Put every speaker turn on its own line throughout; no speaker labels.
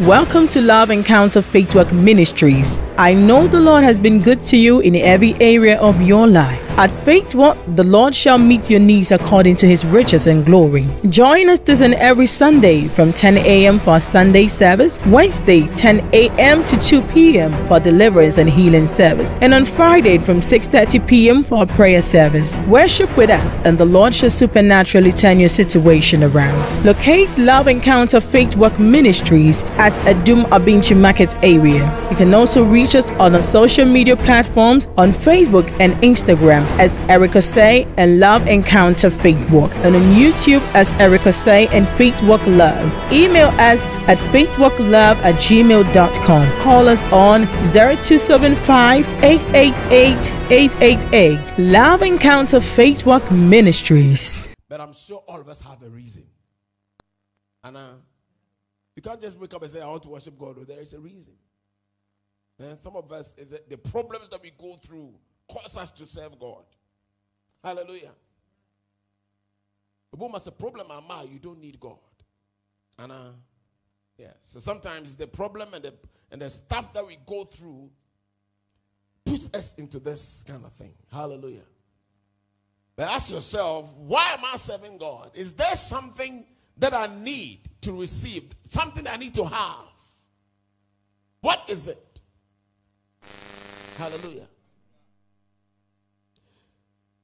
Welcome to Love Encounter Faith Walk Ministries. I know the Lord has been good to you in every area of your life. At Faith Walk, the Lord shall meet your needs according to his riches and glory. Join us this and every Sunday from 10 a.m. for Sunday service, Wednesday 10 a.m. to 2 p.m. for deliverance and healing service, and on Friday from 6:30 p.m. for prayer service. Worship with us, and the Lord shall supernaturally turn your situation around. Locate Love Encounter Faith Walk Ministries at Adum Abinchi Market area. You can also reach us on our social media platforms on Facebook and Instagram as Erica Say and Love Encounter Faith Walk, and on YouTube as Erica Say and Faith Walk Love. Email us at faithwalklove at gmail.com. Call us on 0275 888 888. Love Encounter Faith Walk Ministries.
But I'm sure all of us have a reason. And uh, you can't just wake up and say, I want to worship God. There is a reason. And some of us, the problems that we go through cause us to serve God. Hallelujah. The woman's a problem, Ama, you don't need God. And uh, yeah, so sometimes the problem and the and the stuff that we go through puts us into this kind of thing. Hallelujah. But ask yourself, why am I serving God? Is there something that I need to receive? Something I need to have? What is it? Hallelujah.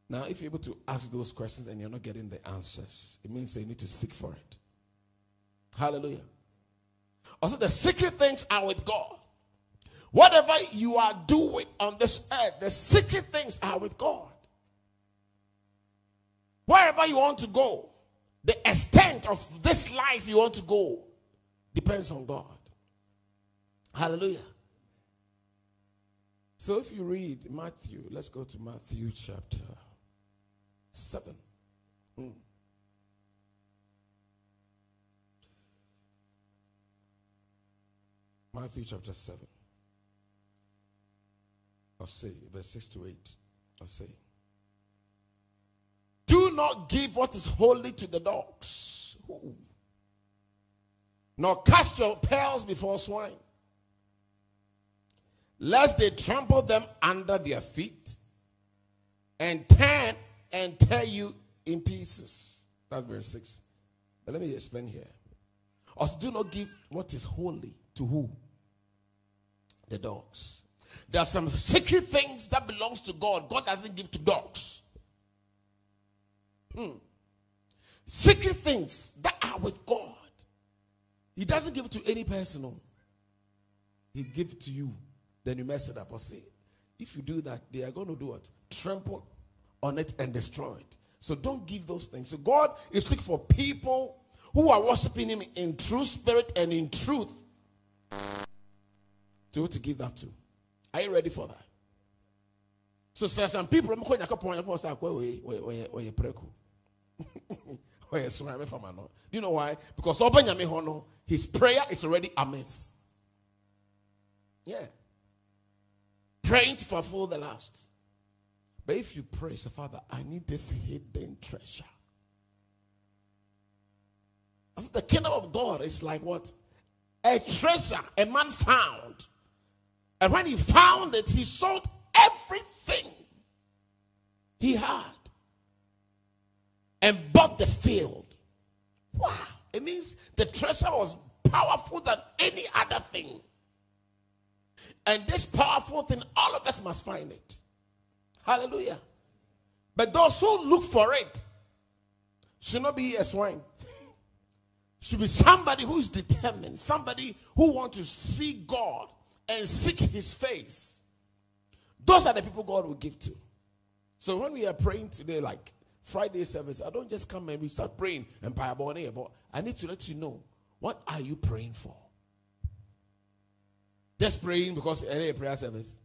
Now, if you're able to ask those questions and you're not getting the answers, it means they need to seek for it. Hallelujah. Also, the secret things are with God. Whatever you are doing on this earth, the secret things are with God. Wherever you want to go, the extent of this life you want to go depends on God. Hallelujah. So if you read Matthew, let's go to Matthew chapter 7. Hmm. Matthew chapter 7. I'll say, verse 6 to 8. I'll say. Do not give what is holy to the dogs, Ooh. nor cast your pearls before swine, lest they trample them under their feet and turn and tear you in pieces. That's verse 6. But let me explain here. Also, do not give what is holy to who? The dogs. There are some sacred things that belongs to God. God doesn't give to dogs. Hmm. Secret things that are with God. He doesn't give to any person. He gives to you. Then you mess it up or say, if you do that, they are going to do what? Trample on it and destroy it. So don't give those things. So God is looking for people who are worshiping Him in true spirit and in truth to to give that to. Are you ready for that? So some people I'm going to Do you know why? Because his prayer is already amiss. Yeah. Praying to fulfill the last. But if you pray, say, Father, I need this hidden treasure. As the kingdom of God is like what? A treasure a man found. And when he found it, he sold everything he had and bought the field. Wow. It means the treasure was powerful than any other thing. And this powerful thing, all of us must find it. Hallelujah. But those who look for it should not be a swine. should be somebody who is determined, somebody who wants to see God and seek his face. Those are the people God will give to. So when we are praying today, like Friday service, I don't just come and we start praying and but I need to let you know what are you praying for? Just praying because any prayer service?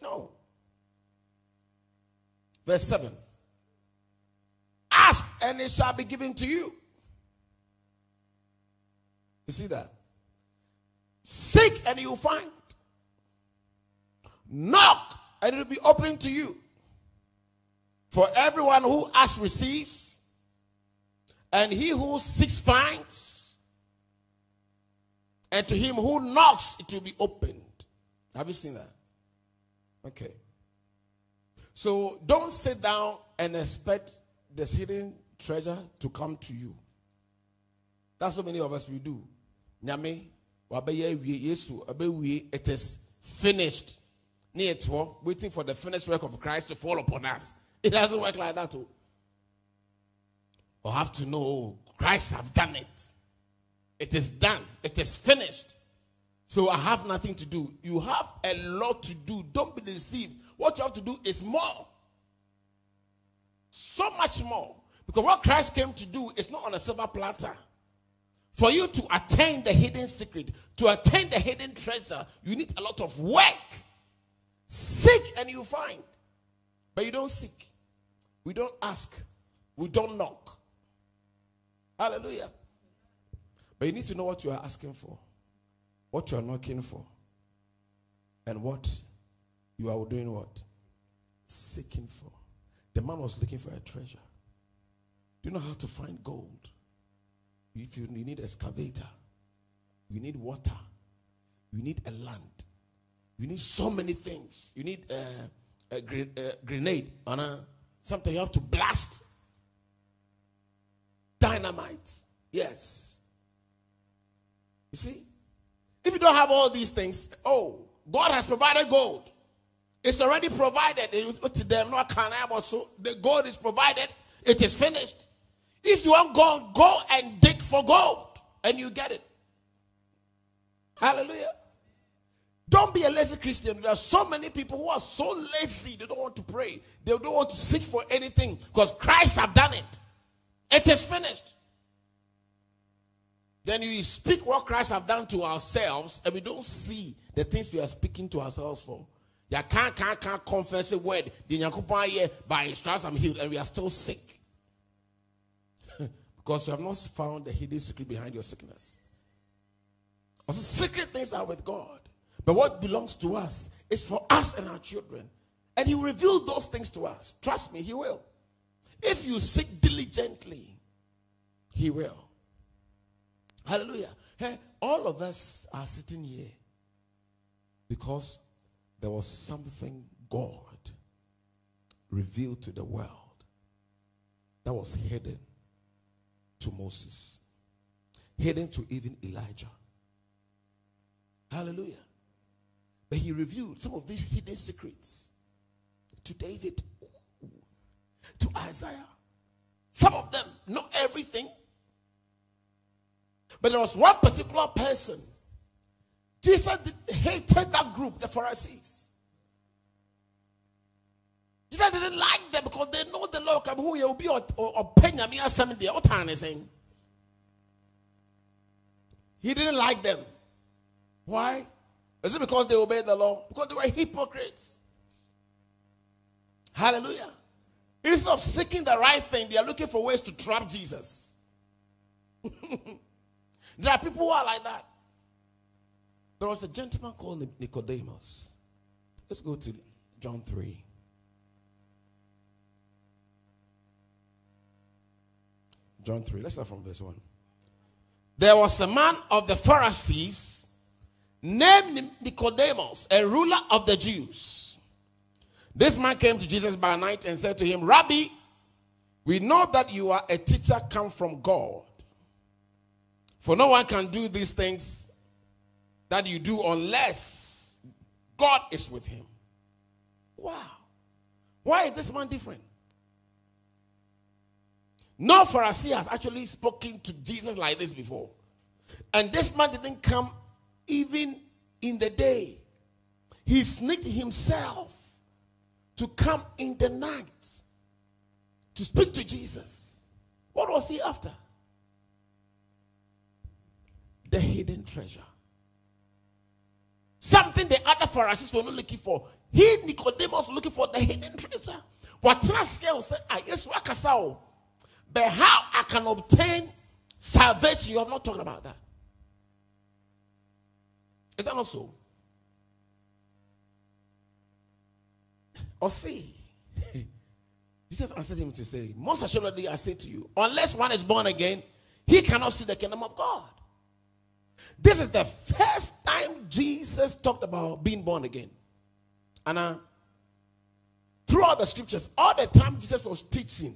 No. Verse 7. Ask and it shall be given to you. You see that? Seek and you'll find. Knock and it'll be open to you. For everyone who asks receives, and he who seeks finds, And to him who knocks, it will be opened. Have you seen that? Okay. So don't sit down and expect this hidden treasure to come to you. That's what many of us we do. Nyame, it is finished. Waiting for the finished work of Christ to fall upon us. It doesn't work like that. Too. Oh. Have to know oh, Christ have done it. It is done. It is finished. So I have nothing to do. You have a lot to do. Don't be deceived. What you have to do is more. So much more. Because what Christ came to do is not on a silver platter. For you to attain the hidden secret, to attain the hidden treasure, you need a lot of work. Seek and you find. But you don't seek. We don't ask. We don't knock. Hallelujah. But you need to know what you are asking for, what you are knocking for, and what you are doing what? Seeking for. The man was looking for a treasure. Do you know how to find gold? If you, you need excavator, you need water, you need a land, you need so many things. You need a, a, a grenade, and a, something you have to blast. Dynamite, yes. You see, if you don't have all these things, oh, God has provided gold. It's already provided. To them, no can so the gold is provided. It is finished. If you want gold, go and dig for gold and you get it. Hallelujah. Don't be a lazy Christian. There are so many people who are so lazy, they don't want to pray. They don't want to seek for anything because Christ have done it. It is finished. Then we speak what Christ have done to ourselves and we don't see the things we are speaking to ourselves for. You can't, can't, can't confess a word. By his stripes I'm healed and we are still sick. Because you have not found the hidden secret behind your sickness. Also, secret things are with God. But what belongs to us is for us and our children. And He will reveal those things to us. Trust me, He will. If you seek diligently, He will. Hallelujah. Hey, all of us are sitting here because there was something God revealed to the world that was hidden to Moses, hidden to even Elijah. Hallelujah. But he revealed some of these hidden secrets to David, to Isaiah. Some of them, not everything. But there was one particular person. Jesus hated that group, the Pharisees. Jesus didn't like them because they know the Lord come who will be or asem there. What time? He didn't like them. Why? Is it because they obeyed the law? Because they were hypocrites. Hallelujah. Instead of seeking the right thing, they are looking for ways to trap Jesus. there are people who are like that. There was a gentleman called Nicodemus. Let's go to John 3. John 3. Let's start from verse 1. There was a man of the Pharisees named Nicodemus, a ruler of the Jews. This man came to Jesus by night and said to him, Rabbi, we know that you are a teacher come from God. For no one can do these things that you do unless God is with him. Wow. Why is this man different? No Pharisee has actually spoken to Jesus like this before. And this man didn't come even in the day. He sneaked himself to come in the night to speak to Jesus. What was he after? The hidden treasure. Something the other Pharisees were not looking for. He, Nicodemus, looking for the hidden treasure. What say, I what but how I can obtain salvation, you have not talked about that. Is that not so? Or see, Jesus answered him to say, Most assuredly I say to you, unless one is born again, he cannot see the kingdom of God. This is the first time Jesus talked about being born again. And uh, throughout the scriptures, all the time Jesus was teaching,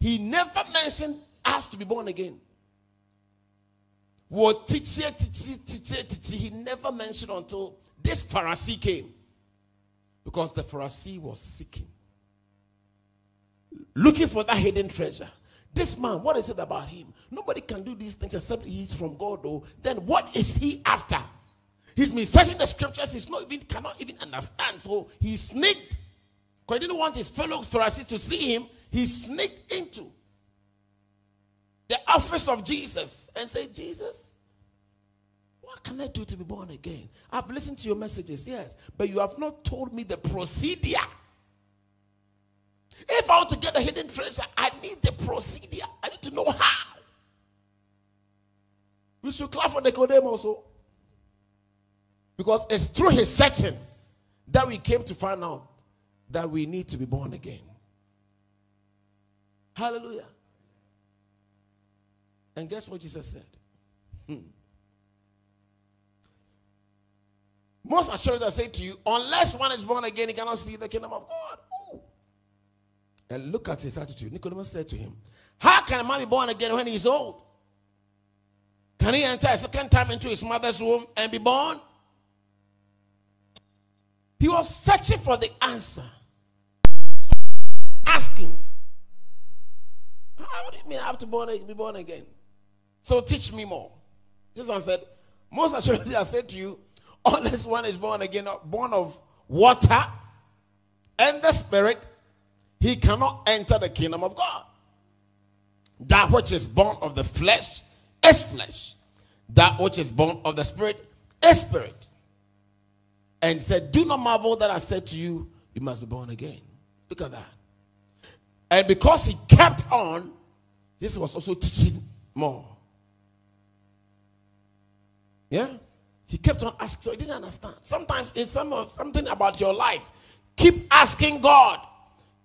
he never mentioned us to be born again. What teacher, teacher, teacher, teacher, he never mentioned until this Pharisee came. Because the Pharisee was seeking, looking for that hidden treasure. This man, what is it about him? Nobody can do these things except he's from God, though. Then what is he after? He's been searching the scriptures, he's not even cannot even understand. So he sneaked, because he didn't want his fellow Pharisees to see him, he sneaked into the office of Jesus and said, Jesus, what can I do to be born again? I've listened to your messages, yes, but you have not told me the procedure. If I want to get a hidden treasure, I need the procedure. I need to know how. We should clap for Nicodemus also. Because it's through his section that we came to find out that we need to be born again. Hallelujah. And guess what Jesus said? Hmm. Most assuredly, I say to you, unless one is born again, he cannot see the kingdom of God. And look at his attitude. Nicodemus said to him, How can a man be born again when he is old? Can he enter a second time into his mother's womb and be born? He was searching for the answer. So asking, How would you mean I have to born, be born again? So teach me more. Jesus said, Most assuredly, I said to you, unless one is born again, born of water and the spirit, he cannot enter the kingdom of God. That which is born of the flesh is flesh. That which is born of the spirit is spirit. And said, Do not marvel that I said to you, you must be born again. Look at that. And because he kept on, this was also teaching more. Yeah? He kept on asking, so he didn't understand. Sometimes in some of something about your life, keep asking God,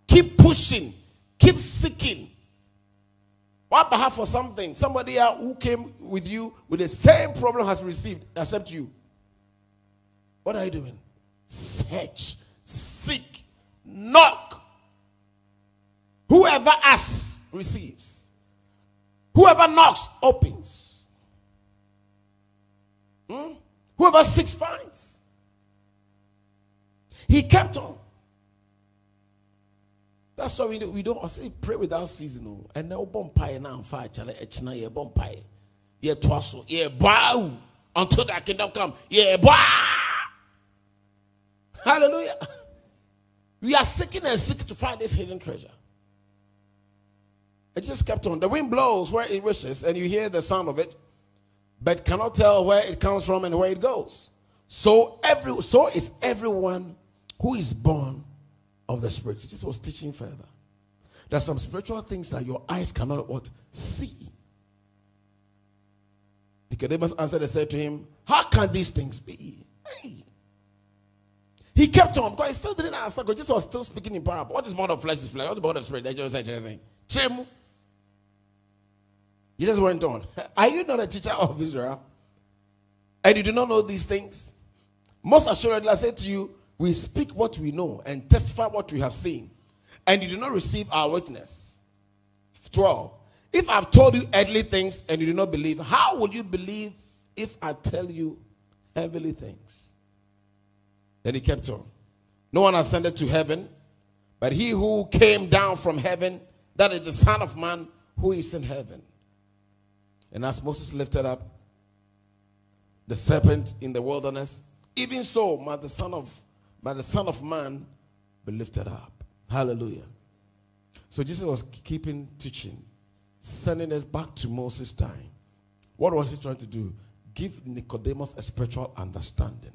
keep pushing, keep seeking. What behalf for something? Somebody who came with you with the same problem has received, except you. What are you doing? Search, seek, knock. Whoever asks receives. Whoever knocks opens. Hmm? Whoever seeks finds. He kept on. That's why we, we don't pray without season. Oh. And now bompire now and fire chale eh, echina ye bompire. Ye twaso ye bow until that kingdom come. Ye bow. Hallelujah. We are seeking and seeking to find this hidden treasure. It just kept on. The wind blows where it wishes, and you hear the sound of it but cannot tell where it comes from and where it goes. So every so is everyone who is born of the spirit. Jesus was teaching further. There are some spiritual things that your eyes cannot what see. Nicodemus answered and said to him, How can these things be? Hey. He kept on because he still didn't understand because Jesus was still speaking in parable. What is born of flesh is flesh. What is born of spirit? Just said, Chemu. Jesus went on, Are you not a teacher of Israel? And you do not know these things? Most assuredly, I say to you, we speak what we know and testify what we have seen, and you do not receive our witness. 12. If I've told you earthly things and you do not believe, how will you believe if I tell you heavenly things? Then he kept on. No one ascended to heaven, but he who came down from heaven, that is the Son of Man who is in heaven. And as Moses lifted up the serpent in the wilderness, even so might the Son of by the Son of Man be lifted up. Hallelujah. So Jesus was keeping teaching, sending us back to Moses' time. What was he trying to do? Give Nicodemus a spiritual understanding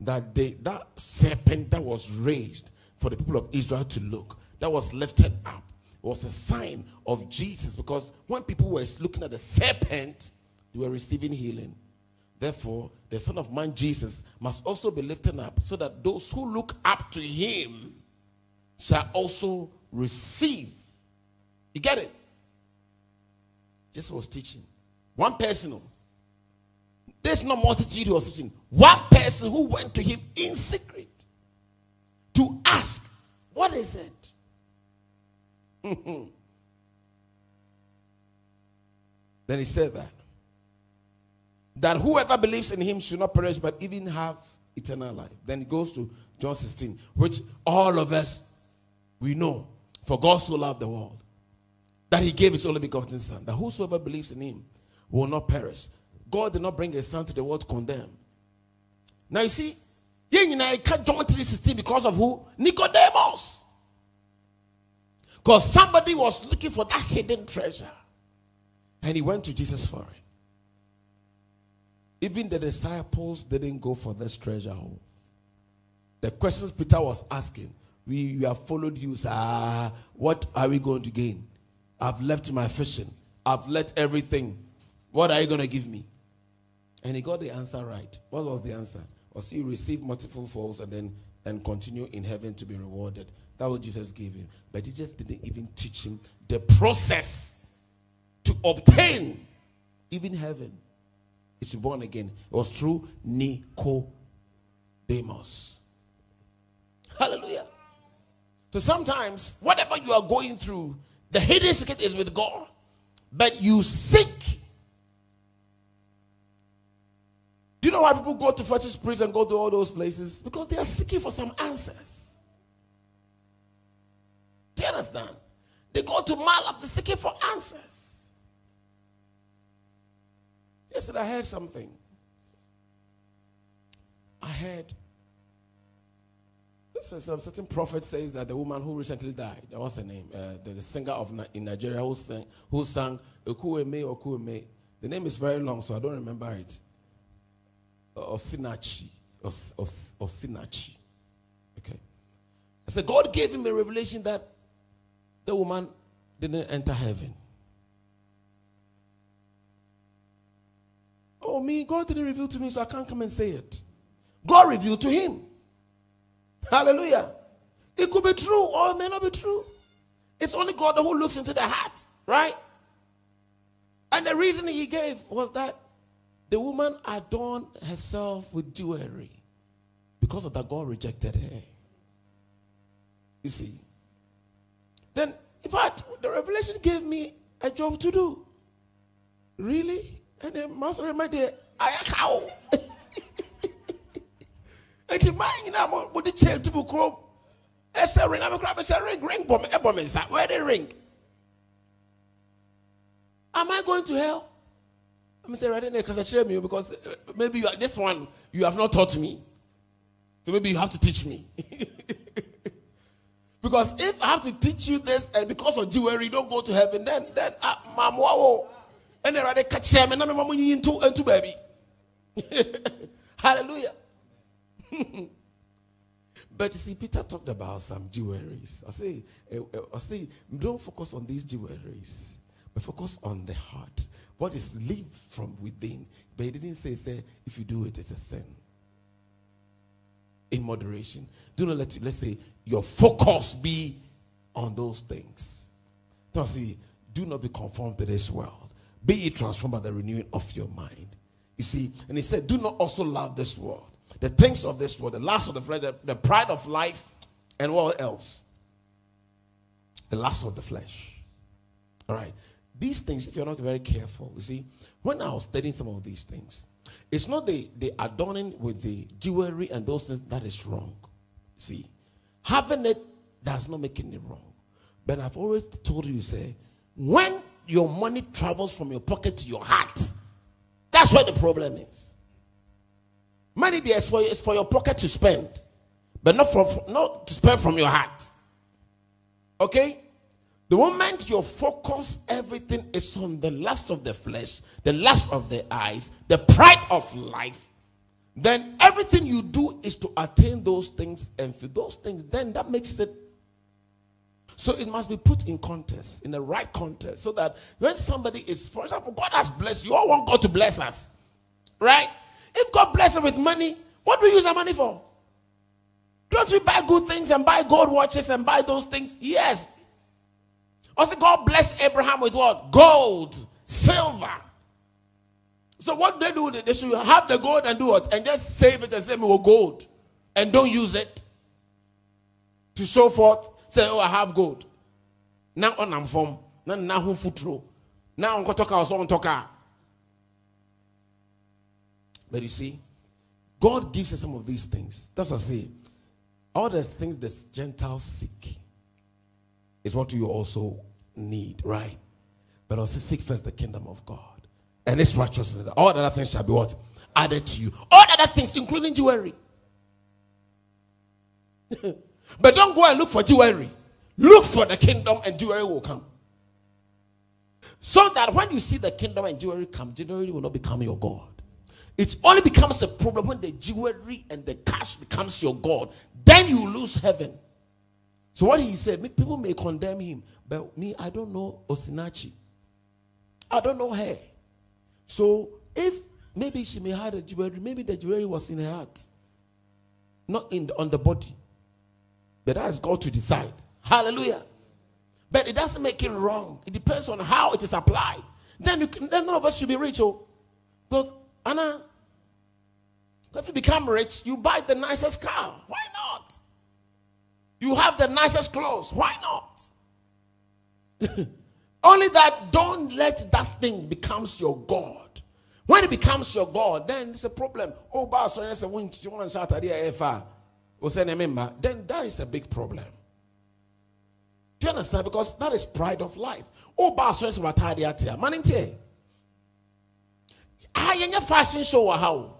that they, that serpent that was raised for the people of Israel to look, that was lifted up, was a sign of Jesus because when people were looking at the serpent, they were receiving healing. Therefore, the Son of Man, Jesus, must also be lifted up so that those who look up to him shall also receive. You get it? Jesus was teaching. One person, oh. There's no multitude who was teaching. One person who went to him in secret to ask, What is it? then he said that. That whoever believes in him should not perish but even have eternal life. Then it goes to John 16, which all of us we know. For God so loved the world that he gave his only begotten son, that whosoever believes in him will not perish. God did not bring his son to the world condemn. Now you see, John 3:16 because of who? Nicodemus. Because somebody was looking for that hidden treasure. And he went to Jesus for it. Even the disciples didn't go for this treasure. The questions Peter was asking, we, we have followed you, sir. What are we going to gain? I've left my fishing. I've left everything. What are you going to give me? And he got the answer right. What was the answer? Was he receive multiple falls and then and continue in heaven to be rewarded. That was Jesus gave him. But he just didn't even teach him the process to obtain even heaven. It's born again. It was through Nicodemus. Hallelujah. So sometimes, whatever you are going through, the hidden secret is with God. But you seek. Do you know why people go to fetish priests and go to all those places? Because they are seeking for some answers. Do you understand? They go to Malab to seeking for answers. Yesterday I heard something. I heard so some certain prophet says that the woman who recently died, what's her name? Uh, the, the, singer of in Nigeria who sang, who sang Ekwueme Ekwueme. The name is very long, so I don't remember it. Osinachi. Os, Os, Osinachi. Okay. I said, God gave him a revelation that the woman didn't enter heaven. Oh, me, God didn't reveal to me, so I can't come and say it. God revealed to him. Hallelujah. It could be true or it may not be true. It's only God who looks into the heart, right? And the reason he gave was that the woman adorned herself with jewelry. Because of that, God rejected her. You see. Then, in fact, the revelation gave me a job to do. Really? And the master reminded, I am cow. nti maa nyinaa mo mo de kyɛn tubu kurom ɛsɛ ring abɛkura abɛsɛ ring ring bɔ mi ɛbɔ mi where the ring? Am I going to hell? I'm saying right now kasa kyerɛ me because uh, maybe you are, this one you have not taught me. So maybe you have to teach me. Because if I have to teach you this and because of jewelry you don't go to heaven then then wo ɛna ɛrɛ de kakyɛ me na me ma mo yi ntu ntu baabi hallelujah. but you see, Peter talked about some jewelries. I say, eh, eh, I say, don't focus on these jewelries, but focus on the heart. What is live from within. But he didn't say, say, if you do it, it's a sin. In moderation. Do not let you, let's say, your focus be on those things. Now see, do not be conformed to this world. Be ye transformed by the renewing of your mind. You see, and he said, do not also love this world the things of this world, the lust of the flesh, the, the pride of life, and what else? The lust of the flesh. All right. These things, if you're not very careful, you see, when I was studying some of these things, it's not the, the adorning with the jewelry and those things that is wrong. See, having it does not make any wrong. But I've always told you, say, when your money travels from your pocket to your heart, that's where the problem is. Money there is for, is for your pocket to spend, but not, for, not to spend from your heart. Okay? The moment your focus, everything is on the lust of the flesh, the lust of the eyes, the pride of life, then everything you do is to attain those things and for those things, then that makes it. So it must be put in context, in the right context, so that when somebody is, for example, God has blessed you, all want God to bless us, right? If God bless us with money, what do we use our money for? Don't we buy good things and buy gold watches and buy those things? Yes. Also, God bless Abraham with what? Gold, silver. So what do they do, they should have the gold and do what? And just save it and say, with gold. And don't use it to show forth. Say, oh, I have gold. Now on I'm from. Now now who futuro. Now on kotoka or so on toka. But you see, God gives us some of these things. That's what I say. All the things the Gentiles seek is what you also need, right? But also seek first the kingdom of God and its righteousness. All other things shall be what? Added to you. All other things, including jewelry. but don't go and look for jewelry. Look for the kingdom and jewelry will come. So that when you see the kingdom and jewelry come, jewelry will not become your God. It only becomes a problem when the jewelry and the cash becomes your God. Then you lose heaven. So what he said, people may condemn him, but me, I don't know Osinachi. I don't know her. So if maybe she may have a jewelry, maybe the jewelry was in her heart, not in the, on the body. But that's God to decide. Hallelujah. But it doesn't make it wrong. It depends on how it is applied. Then, you can, then none of us should be rich. Oh, because Anna, if you become rich, you buy the nicest car. Why not? You have the nicest clothes. Why not? Only that don't let that thing becomes your God. When it becomes your God, then it's a problem. Oh, then that is a big problem. Do you understand? Because that is pride of life. Oh, man, I ah, fashion show how.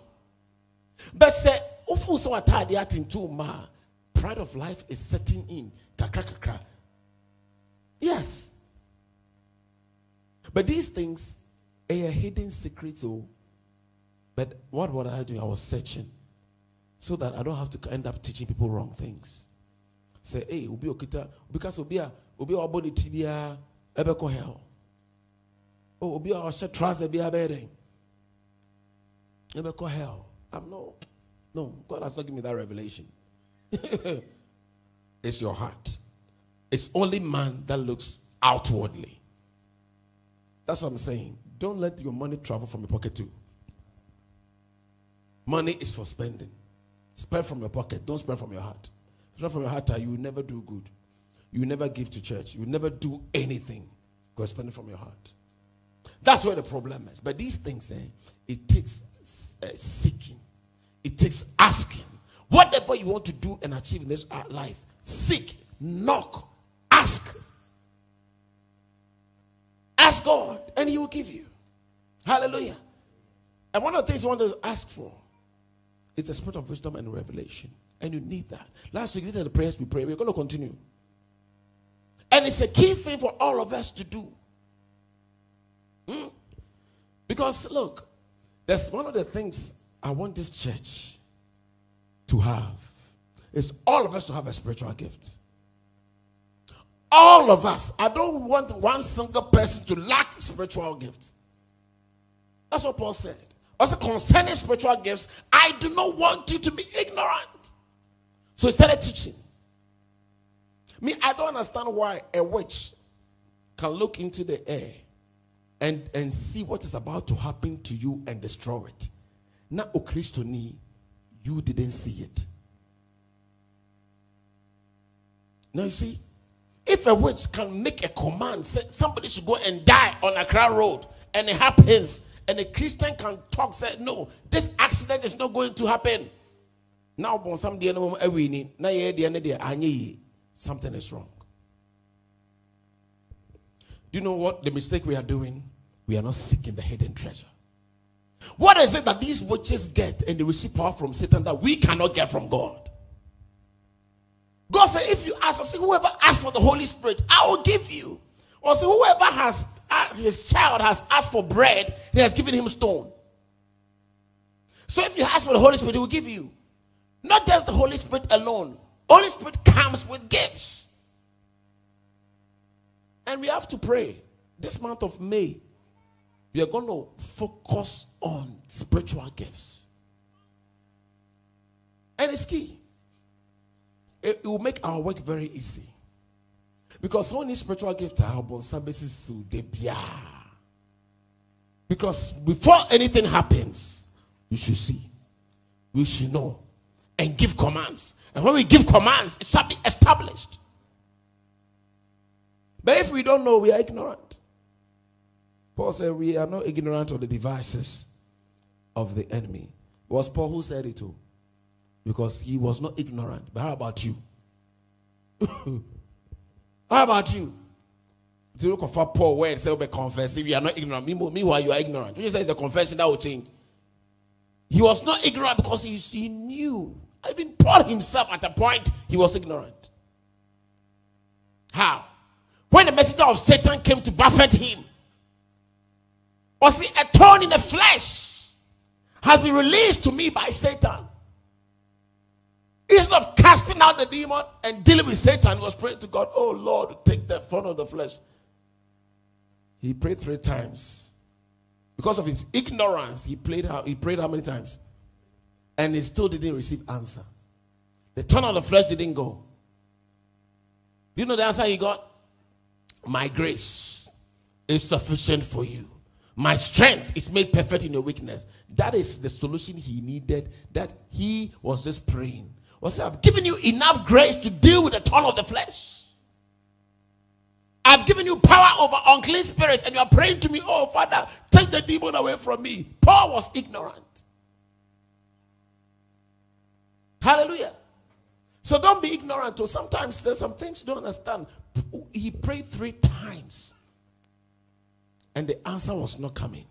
But say, oh, ufu so atade atintu ma. Pride of life is setting in. Kakra kakra. Yes. But these things are hidden secrets. Oh. But what was I doing? I was searching so that I don't have to end up teaching people wrong things. Say, hey, ubi okita, because ubi a ubi a body tibia ebe ko hell. Oh, ubi a trouser be a bedding. Ebe ko hell. I'm no, no. God has not given me that revelation. it's your heart. It's only man that looks outwardly. That's what I'm saying. Don't let your money travel from your pocket too. Money is for spending. Spend from your pocket. Don't spend from your heart. Spend from your heart, you will never do good. You will never give to church. You will never do anything because it from your heart. That's where the problem is. But these things, eh, it takes uh, seeking. It takes asking. Whatever you want to do and achieve in this life, seek, knock, ask. Ask God, and He will give you. Hallelujah. And one of the things we want to ask for it's a spirit of wisdom and revelation. And you need that. Last week, these are the prayers we pray. We're going to continue. And it's a key thing for all of us to do. Hmm? Because, look, that's one of the things I want this church to have. Is all of us to have a spiritual gift. All of us. I don't want one single person to lack spiritual gifts. That's what Paul said. Also, concerning spiritual gifts, I do not want you to be ignorant. So he started teaching. Me, I don't understand why a witch can look into the air and, and see what is about to happen to you and destroy it. Now, O Christoni, you didn't see it. Now, you see, if a witch can make a command, say somebody should go and die on a crowd Road, and it happens, and a Christian can talk, say, no, this accident is not going to happen. Now, bon, some day something is wrong. Do you know what the mistake we are doing? We are not seeking the hidden treasure. What is it that these witches get and they receive power from Satan that we cannot get from God? God said, if you ask, or say, whoever asks for the Holy Spirit, I will give you. Or say, whoever has Uh, his child has asked for bread, he has given him stone. So if you ask for the Holy Spirit, he will give you. Not just the Holy Spirit alone. Holy Spirit comes with gifts. And we have to pray. This month of May, we are going to focus on spiritual gifts. And it's key. It, it will make our work very easy. Because only spiritual gift are born services so they Because before anything happens, you should see, we should know, and give commands. And when we give commands, it shall be established. But if we don't know, we are ignorant. Paul said, We are not ignorant of the devices of the enemy. It was Paul who said it too. Because he was not ignorant. But how about you? how about you? To look for Paul where it said, be confess if you are not ignorant. Meanwhile, you are ignorant. When you say it's the confession that will change. He was not ignorant because he, he knew. Even Paul himself, at a point, he was ignorant. How? When the messenger of Satan came to buffet him, was he a thorn in the flesh has been released to me by Satan. Instead of casting out the demon and dealing with Satan, he was praying to God, Oh Lord, take the thorn of the flesh. He prayed three times. Because of his ignorance, he prayed how he prayed how many times? And he still didn't receive answer. The thorn of the flesh didn't go. Do you know the answer he got? My grace is sufficient for you. My strength is made perfect in your weakness. That is the solution he needed. That he was just praying. Was I've given you enough grace to deal with the thorn of the flesh. I've given you power over unclean spirits, and you are praying to me, Oh, Father, take the demon away from me. Paul was ignorant. Hallelujah. So don't be ignorant. Or sometimes there's some things you don't understand. He prayed three times, and the answer was not coming.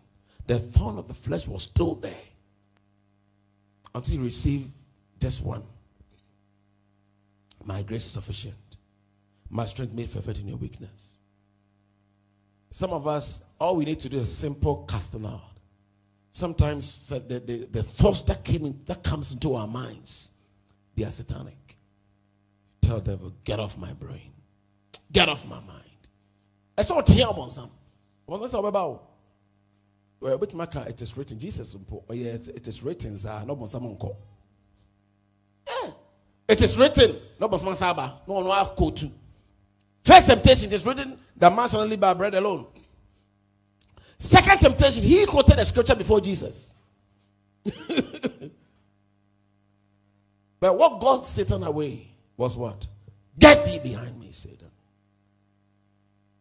The thorn of the flesh was still there until he received just one. My grace is sufficient. My strength made perfect in your weakness. Some of us, all we need to do is simple casting out. Sometimes the, the, the thoughts that came in, that comes into our minds, they are satanic. Tell devil, get off my brain. Get off my mind. I saw tear on some. Was this about? Well, which marker it is written? Jesus, oh it is written. Sir, no someone call. It is written. No one saba. No one will quote to. First temptation is written that man shall not live by bread alone. Second temptation, he quoted the scripture before Jesus. but what got Satan away was what? Get thee behind me, Satan.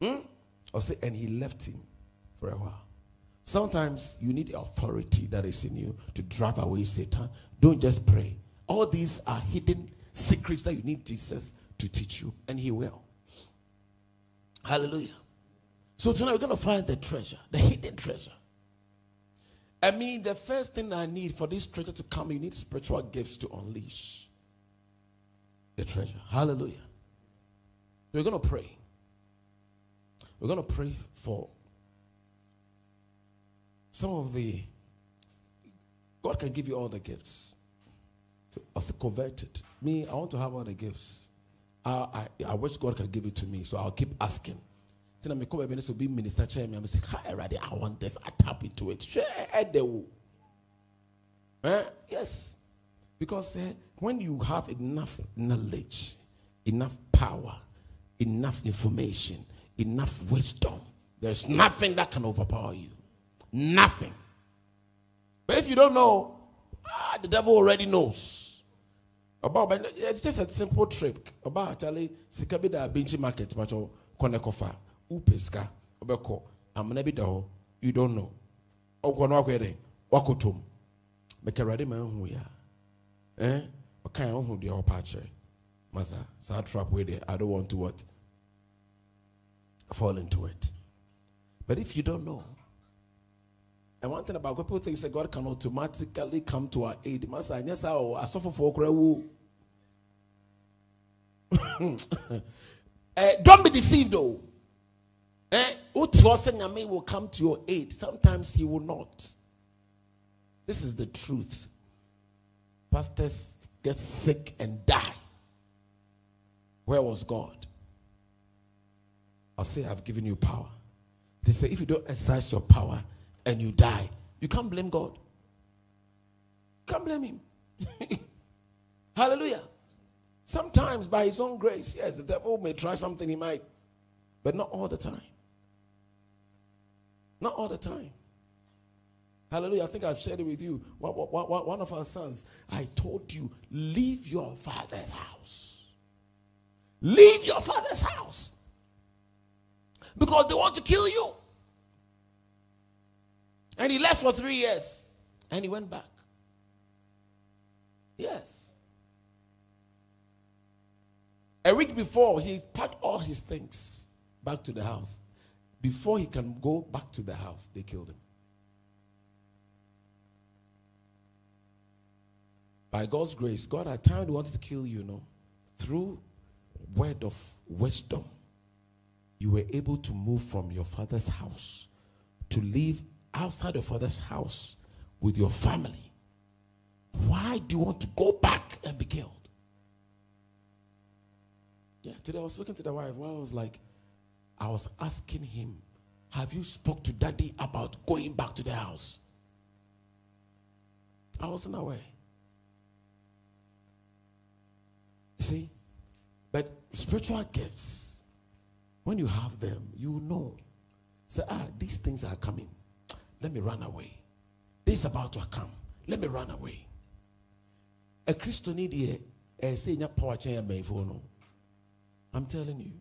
Hmm? Or say, and he left him for a while. Sometimes you need the authority that is in you to drive away Satan. Don't just pray. All these are hidden secrets that you need Jesus to teach you, and he will. Hallelujah. So tonight we're going to find the treasure, the hidden treasure. I mean, the first thing I need for this treasure to come, you need spiritual gifts to unleash the treasure. Hallelujah. We're going to pray. We're going to pray for some of the. God can give you all the gifts. So, as a converted, me, I want to have all the gifts. I, I, I wish God can give it to me, so I'll keep asking. Then I come to be minister chair. I'm say, "Hi? I want this. I tap into it. The eh? Yes, because uh, when you have enough knowledge, enough power, enough information, enough wisdom, there's nothing that can overpower you. Nothing. But if you don't know, ah, the devil already knows. About it's just a simple trick. About actually, sikabi da bench market, but kone kofa, upeska, obeko, amana bi da you don't know. Okwo no akwede, wakotom. Beka rade man hu ya. Eh? Okay, hu de opa kire. Masa, sa trap way there. I don't want to what? Fall into it. But if you don't know, and one thing about people think that God can automatically come to our aid. Masa, yes, I suffer for uh, don't be deceived though. Eh, will come to your aid. Sometimes he will not. This is the truth. Pastors get sick and die. Where was God? I'll say, I've given you power. They say, if you don't exercise your power and you die, you can't blame God. You can't blame Him. Hallelujah. Sometimes, by His own grace, yes, the devil may try something he might, but not all the time. Not all the time. Hallelujah. I think I've shared it with you. One, of our sons, I told you, leave your father's house. Leave your father's house. Because they want to kill you. And he left for three years. And he went back. Yes. A week before, he packed all his things back to the house. Before he can go back to the house, they killed him. By God's grace, God at times wanted to kill you, you know, through word of wisdom. You were able to move from your father's house to live outside your father's house with your family. Why do you want to go back and be killed? Yeah, today I was speaking to the wife. Well, I was like, I was asking him, Have you spoke to daddy about going back to the house? I wasn't aware. You see? But spiritual gifts, when you have them, you know. Say, ah, these things are coming. Let me run away. This is about to come. Let me run away. A Christian need a eh, say power chain eh, no. I'm telling you.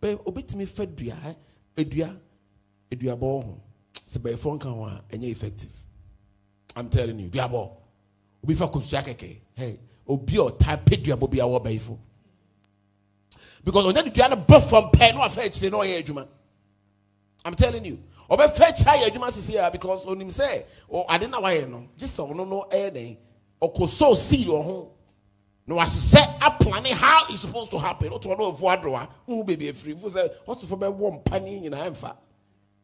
But obetimi fa dua edua edua bɔ ho sɛ bɛyɛfo nka ho a effective. I'm telling you, duabɔ. Obi fa kosua kɛkɛ. Hey, obi a ɔtaa pɛ duabɔ bi a wɔ bɛyɛfo. Because ɔnyɛ de dua no fam pɛɛ no afa na ɔyɛ adwuma. I'm telling you. Ɔbɛfɛ kyerɛ ayɛ adwuma sisi a because sɛ ade na wayɛ no gye sɛ ɔno no ɛyɛ dɛn ɔkɔ so seed wɔ ho na wahyehyɛ aplane how it's supposed to happen. Wotu ɔno ɔfo adoa wohu beebi efiri fo sɛ ɔsofo bɛwɔ mpa ne nyinaa mfa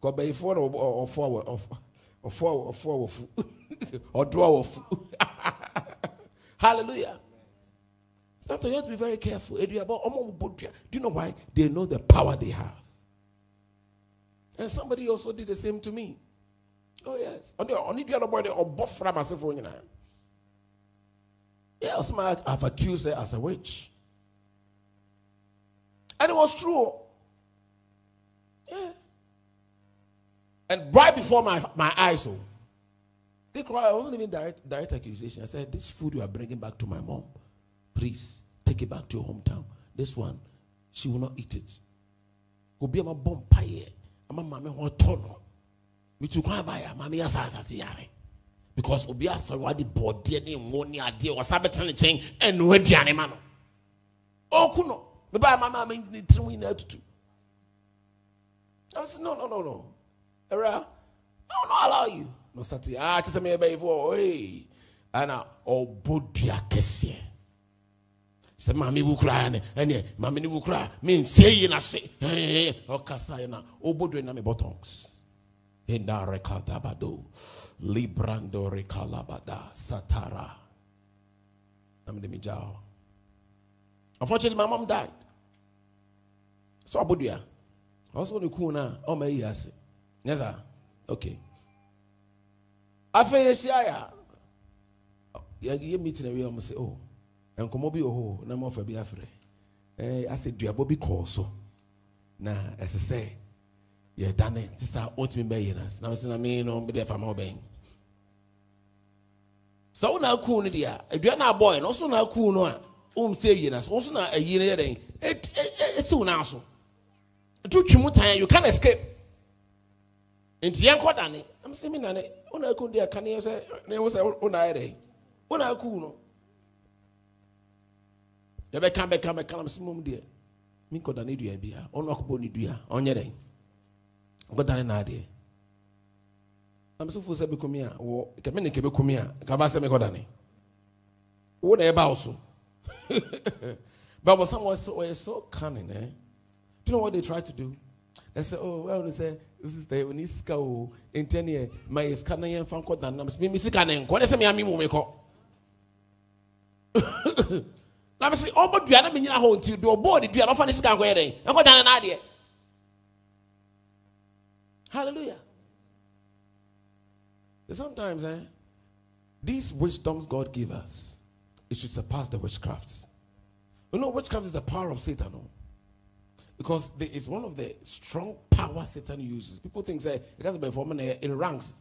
kɔbɛyifoɔ na ɔfo awɔ ɔfo ɔfo awɔfu ɔdo awɔfu hallelujah. Sometimes you have to be very careful. Do you know why? They know the power they have and somebody also did the same to me oh yes ɔne dua no bɔ de ɔbɔ fra ma asefo nyinaa. Yeah, Osman have accused her as a witch. And it was true. Yeah. And right before my, my eyes, oh, they cried. I wasn't even direct, direct accusation. I said, This food you are bringing back to my mom, please take it back to your hometown. This one, she will not eat it. Obi ama bomb pie. Ama mame ho tono. Mi tu kwa ba ya mame ya sa sa yare because obi asɔre wade bɔɔdeɛ ne ngo ne adeɛ wasa bɛtena ne nkyɛn ɛnu aduane ma no ɔku no meba ama ma ma ne tirim nyinaa tutu I said, no, no, no, no. Era, I will not allow you. No, sati. Ah, just me ebe ifo. Hey, ana obodua kɛseɛ. Sɛ maame bu kura ne ɛnɛ maame bu kura mi nse yi na se. Ɔkasa yi na obodua na mi bɔ tongues. Enda rekada bado. Librando Recalabada Satara. The Mijao. Unfortunately, my mom died. So Abudia. Also the kuna ah, oh yes. Yes, sir. Okay. After Yesiaya. You meeting away, I'm say, oh, and come obi oh, no more for Biafre. Eh, I said, Diabo be call so. Na, as I say, yeah, done it. This is how ultimate bayiness. Now, it's not me, no, but if I'm obeying sɛ wo na aku no deɛ a adua no abɔɛ no ɔso na aku no a wom sɛ no so ɔso na ayi no yɛ dɛn ɛsi wo naa so ɛto twi mu you can escape nti yɛnkɔ dane am sɛ me nane wo na aku deɛ kaneɛ sɛ ne wo sɛ wo na ayɛ dɛn wo na no yɛbɛka bɛka bɛka nam sɛ mom deɛ menkɔ dane dua bia. Ɔno akɔbɔ ne dua ɔnyɛ dɛn ɔkɔ dane na adeɛ na mɛ sɔfo sɛ bɛ kɔmi a wɔ kɛmɛ ne kɛmɛ kɔmi a kaba sɛ mɛ kɔ dani. Wo na so some was so, so cunning eh do you know what they try to do? They say oh well they say this is the you sika o. Ntiɛ ne yɛ ma yɛ sika na yɛn fa nkɔ dani na. Mi sika ne nkɔ ne mi ami mu na mɛ sɛ ɔbɔ dua na mi nyina hɔ nti do ɔbɔ ɔdi dua na ɔfa ne sika nkɔ yɛ dɛ nkɔ dani na adeɛ hallelujah. Sometimes, eh, these wisdoms God give us, it should surpass the witchcrafts. You know, witchcraft is the power of Satan. No? Because there is one of the strong power Satan uses. People think say it has been forming in ranks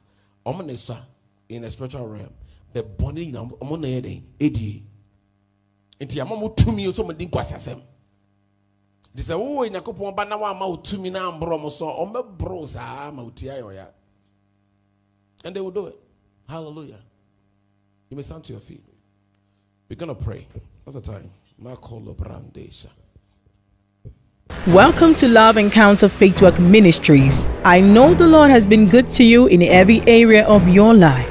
in the spiritual realm the bɔnne nyinaa ɔmo na yɛ den edie nti ama mo tumi nso mo di nkwasasɛm de sɛ wowɔ nyankopɔn ba na wama wo tumi na amborɔ mo so ɔmbɛborɔ saa ma wo ti ayɛ ɔya. And they will do it. Hallelujah. You may stand to your feet. We're gonna pray. What's the time? Makolo Brandesha.
Welcome to Love Encounter Faith Walk Ministries. I know the Lord has been good to you in every area of your life.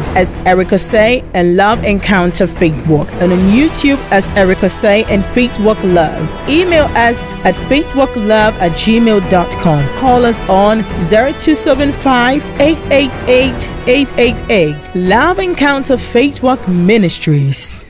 as Erica Say and Love Encounter Faith Walk, and on YouTube as Erica Say and Faith Walk Love. Email us at faithwalklove at gmail.com. Call us on 0275 888 888. Love Encounter Faith Walk Ministries.